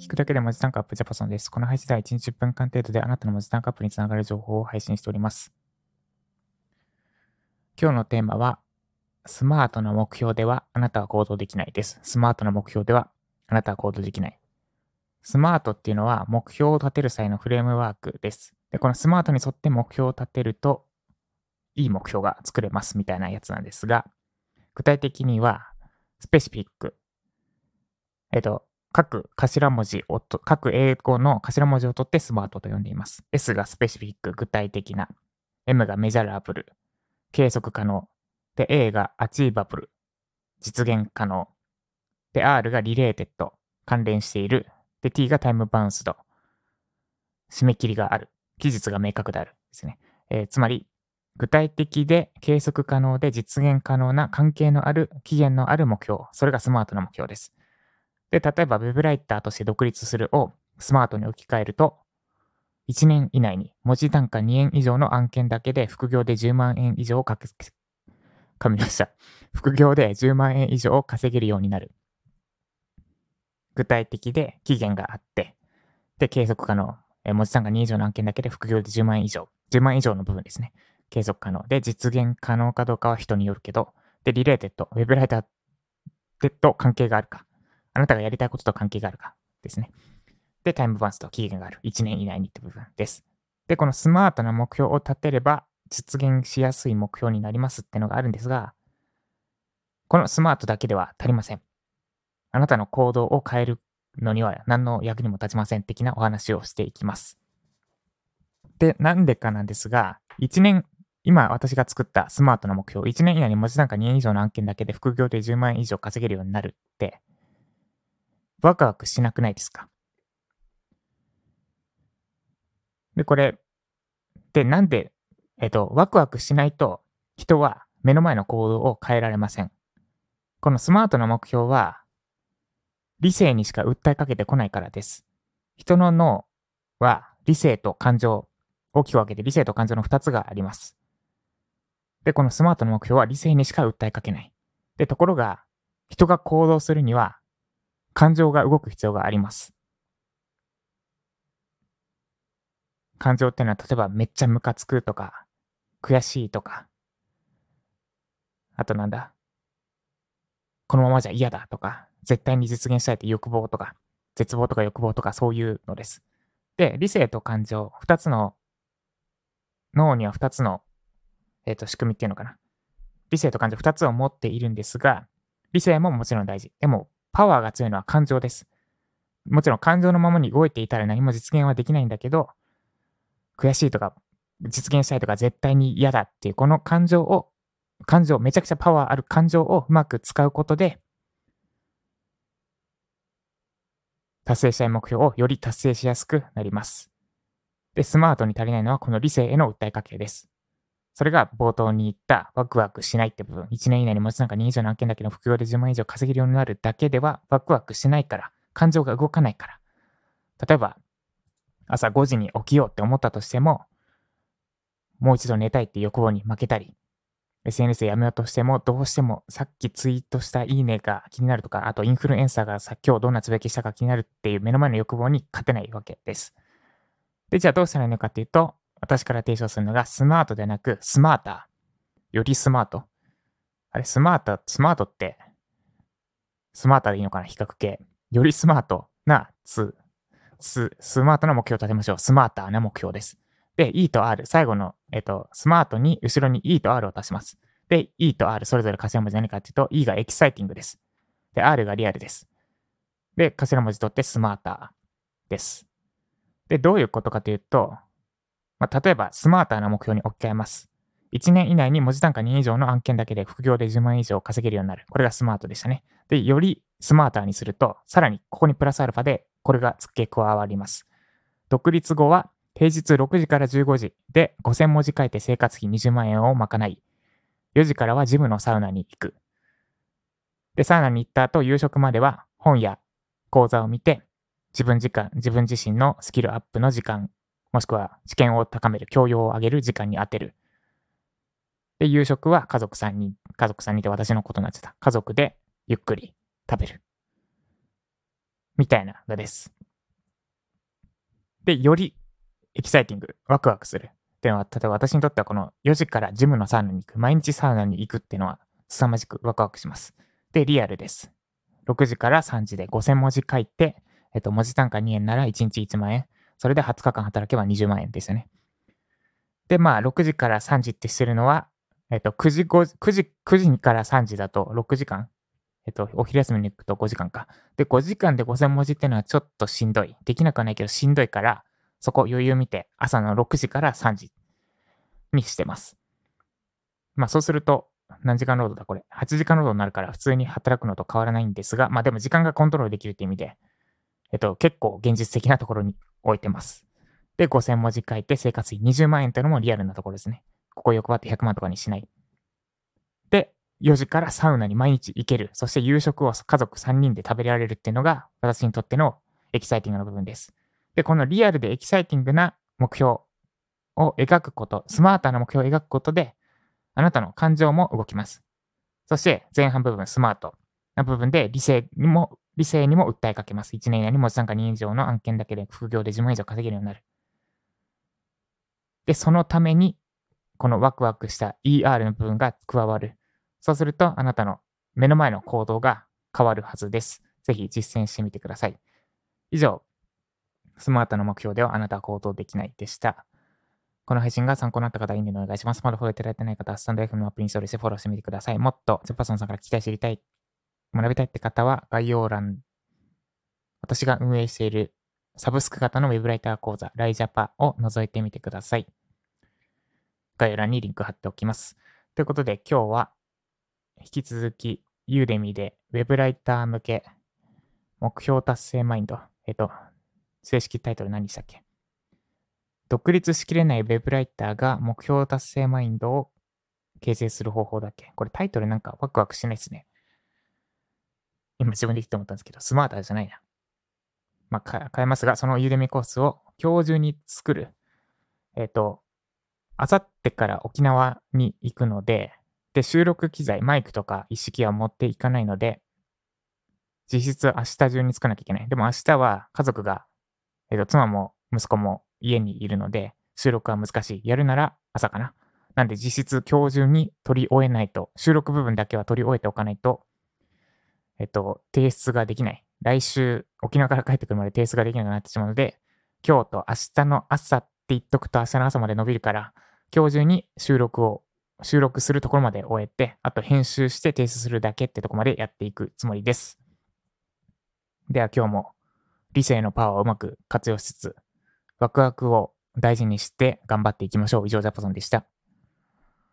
聞くだけで文字単価アップジャパソンです。この配信では1日10分間程度であなたの文字単価アップにつながる情報を配信しております。今日のテーマは、スマートな目標ではあなたは行動できないです。スマートな目標ではあなたは行動できない。スマートっていうのは目標を立てる際のフレームワークです。で、このスマートに沿って目標を立てると、いい目標が作れますみたいなやつなんですが、具体的には、Specific。えっと、各頭文字をと、各英語の頭文字を取ってスマートと呼んでいます。S が Specific、具体的な。M が Measurable、計測可能。で、A が Achievable、実現可能。で、R が Related、関連している。で、T が Time-bound、締め切りがある。期日が明確である。ですね。えー、つまり、具体的で計測可能で実現可能な関係のある期限のある目標。それがスマートな目標です。で、例えば Web ライターとして独立するをスマートに置き換えると、1年以内に文字単価2円以上の案件だけで副業で10万円以上をかけ、噛みました。副業で10万円以上を稼げるようになる。具体的で期限があって、で、計測可能。え文字単価2以上の案件だけで副業で10万円以上。10万以上の部分ですね。継続可能。で、実現可能かどうかは人によるけど、で、リレーテッド。ウェブライターと関係があるか。あなたがやりたいことと関係があるか？ですね。で、タイムバーンスと期限がある。1年以内にって部分です。で、このスマートな目標を立てれば実現しやすい目標になりますってのがあるんですが、このスマートだけでは足りません。あなたの行動を変えるのには何の役にも立ちません的なお話をしていきます。で、なんでかなんですが、1年、今私が作ったスマートな目標、1年以内に文字単価2円以上の案件だけで副業で10万円以上稼げるようになるって、ワクワクしなくないですか？で、これ、で、なんで、えっと、ワクワクしないと人は目の前の行動を変えられません。このスマートな目標は、理性にしか訴えかけてこないからです。人の脳は理性と感情、大きく分けて理性と感情の2つがあります。で、このスマートな目標は理性にしか訴えかけない。で、ところが、人が行動するには感情が動く必要があります。感情っていうのは、例えばめっちゃムカつくとか、悔しいとか、あとなんだ、このままじゃ嫌だとか、絶対に実現したいって欲望とか、絶望とか欲望とかそういうのです。で、理性と感情、二つの、脳には二つの、えっ、ー、と、仕組みっていうのかな。理性と感情二つを持っているんですが、理性ももちろん大事。でも、パワーが強いのは感情です。もちろん感情のままに動いていたら何も実現はできないんだけど、悔しいとか、実現したいとか絶対に嫌だっていうこの感情を、感情、めちゃくちゃパワーある感情をうまく使うことで、達成したい目標をより達成しやすくなります。で、スマートに足りないのはこの理性への訴えかけです。それが冒頭に言ったワクワクしないって部分。1年以内に持ちなんか2以上の案件だけの副業で10万以上稼げるようになるだけではワクワクしないから、感情が動かないから。例えば、朝5時に起きようって思ったとしても、もう一度寝たいって欲望に負けたり、SNS やめようとしても、どうしてもさっきツイートしたいいねが気になるとか、あとインフルエンサーがさ、今日どんなつぶやきしたか気になるっていう目の前の欲望に勝てないわけです。で、じゃあどうしたらいいのかっていうと、私から提唱するのがスマートでなくスマーター。よりスマート。あれ、スマート、スマートって、スマーターでいいのかな？比較系。よりスマートな、ス、ス、スマートな目標を立てましょう。スマーターな目標です。で、E と R、最後の、えっと、スマートに、後ろに E と R を足します。で、E と R、それぞれ頭文字何かっていうと、E がエキサイティングです。で、R がリアルです。で、頭文字取ってスマーターです。で、どういうことかというと、まあ、例えば、スマーターな目標に置き換えます。1年以内に文字単価2以上の案件だけで副業で10万円以上稼げるようになる。これがスマートでしたね。で、よりスマーターにすると、さらにここにプラスアルファでこれが付け加わります。独立後は平日6時から15時で5000文字書いて生活費20万円を賄い、4時からはジムのサウナに行く。で、サウナに行った後、夕食までは本や講座を見て、自分時間、自分自身のスキルアップの時間もしくは知見を高める、教養を上げる時間に当てる。で、夕食は家族さんに、家族さんにて私のことになってた。家族でゆっくり食べる。みたいなのです。で、よりエキサイティング、ワクワクするっていうのは、例えば私にとってはこの4時からジムのサウナに行く、毎日サウナに行くっていうのは凄まじくワクワクします。で、リアルです。6時から3時で5000文字書いて、えっと、文字単価2円なら1日1万円。それで20日間働けば20万円ですよね。で、まあ、6時から3時ってしてるのは、えっと、9時、5 9時、9時から3時だと6時間。えっと、お昼休みに行くと5時間か。で、5時間で5000文字っていうのはちょっとしんどい。できなくはないけどしんどいから、そこ余裕見て朝の6時から3時にしてます。まあそうすると、何時間労働だこれ。8時間労働になるから普通に働くのと変わらないんですが、まあでも時間がコントロールできるって意味で、えっと、結構現実的なところに置いてます。で、5000文字書いて生活費20万円っていうのもリアルなところですね。ここ欲張って100万とかにしない。で、4時からサウナに毎日行ける。そして夕食を家族3人で食べられるっていうのが私にとってのエキサイティングな部分です。で、このリアルでエキサイティングな目標を描くこと、スマートな目標を描くことで、あなたの感情も動きます。そして前半部分、スマートな部分で理性にも、理性にも訴えかけます。1年以内に文字単価2以上の案件だけで副業で10万以上稼げるようになる。で、そのために、このワクワクした ER の部分が加わる。そうすると、あなたの目の前の行動が変わるはずです。ぜひ実践してみてください。以上、スマートな目標ではあなたは行動できないでした。この配信が参考になった方は、いいねお願いします。まだフォローいただいてない方は、スタンド F のアップインストールしてフォローしてみてください。もっと、ジェパソンさんから聞きたい、知りたい、学びたいって方は、概要欄、私が運営しているサブスク型のウェブライター講座、ライジャパを覗いてみてください。概要欄にリンク貼っておきます。ということで、今日は、引き続き、ユーデミでウェブライター向け目標達成マインド、えっと、正式タイトル何でしたっけ？独立しきれない web ライターが目標達成マインドを形成する方法だっけ？これタイトルなんかワクワクしないですね。今自分で言って思ったんですけど、スマータじゃないな。まあ、変えますが、そのユーデミコースを今日中に作る。えっ、ー、と、あさってから沖縄に行くので、で、収録機材、マイクとか一式は持っていかないので、実質明日中に作らなきゃいけない。でも明日は家族が、えっ、ー、と、妻も息子も家にいるので、収録は難しい。やるなら朝かな。なんで実質今日中に取り終えないと、収録部分だけは取り終えておかないと、えっと、提出ができない。来週、沖縄から帰ってくるまで提出ができなくなってしまうので、今日と明日の朝って言っとくと明日の朝まで伸びるから、今日中に収録を、収録するところまで終えて、あと編集して提出するだけってとこまでやっていくつもりです。では今日も理性のパワーをうまく活用しつつ、ワクワクを大事にして頑張っていきましょう。以上、ジャパソンでした。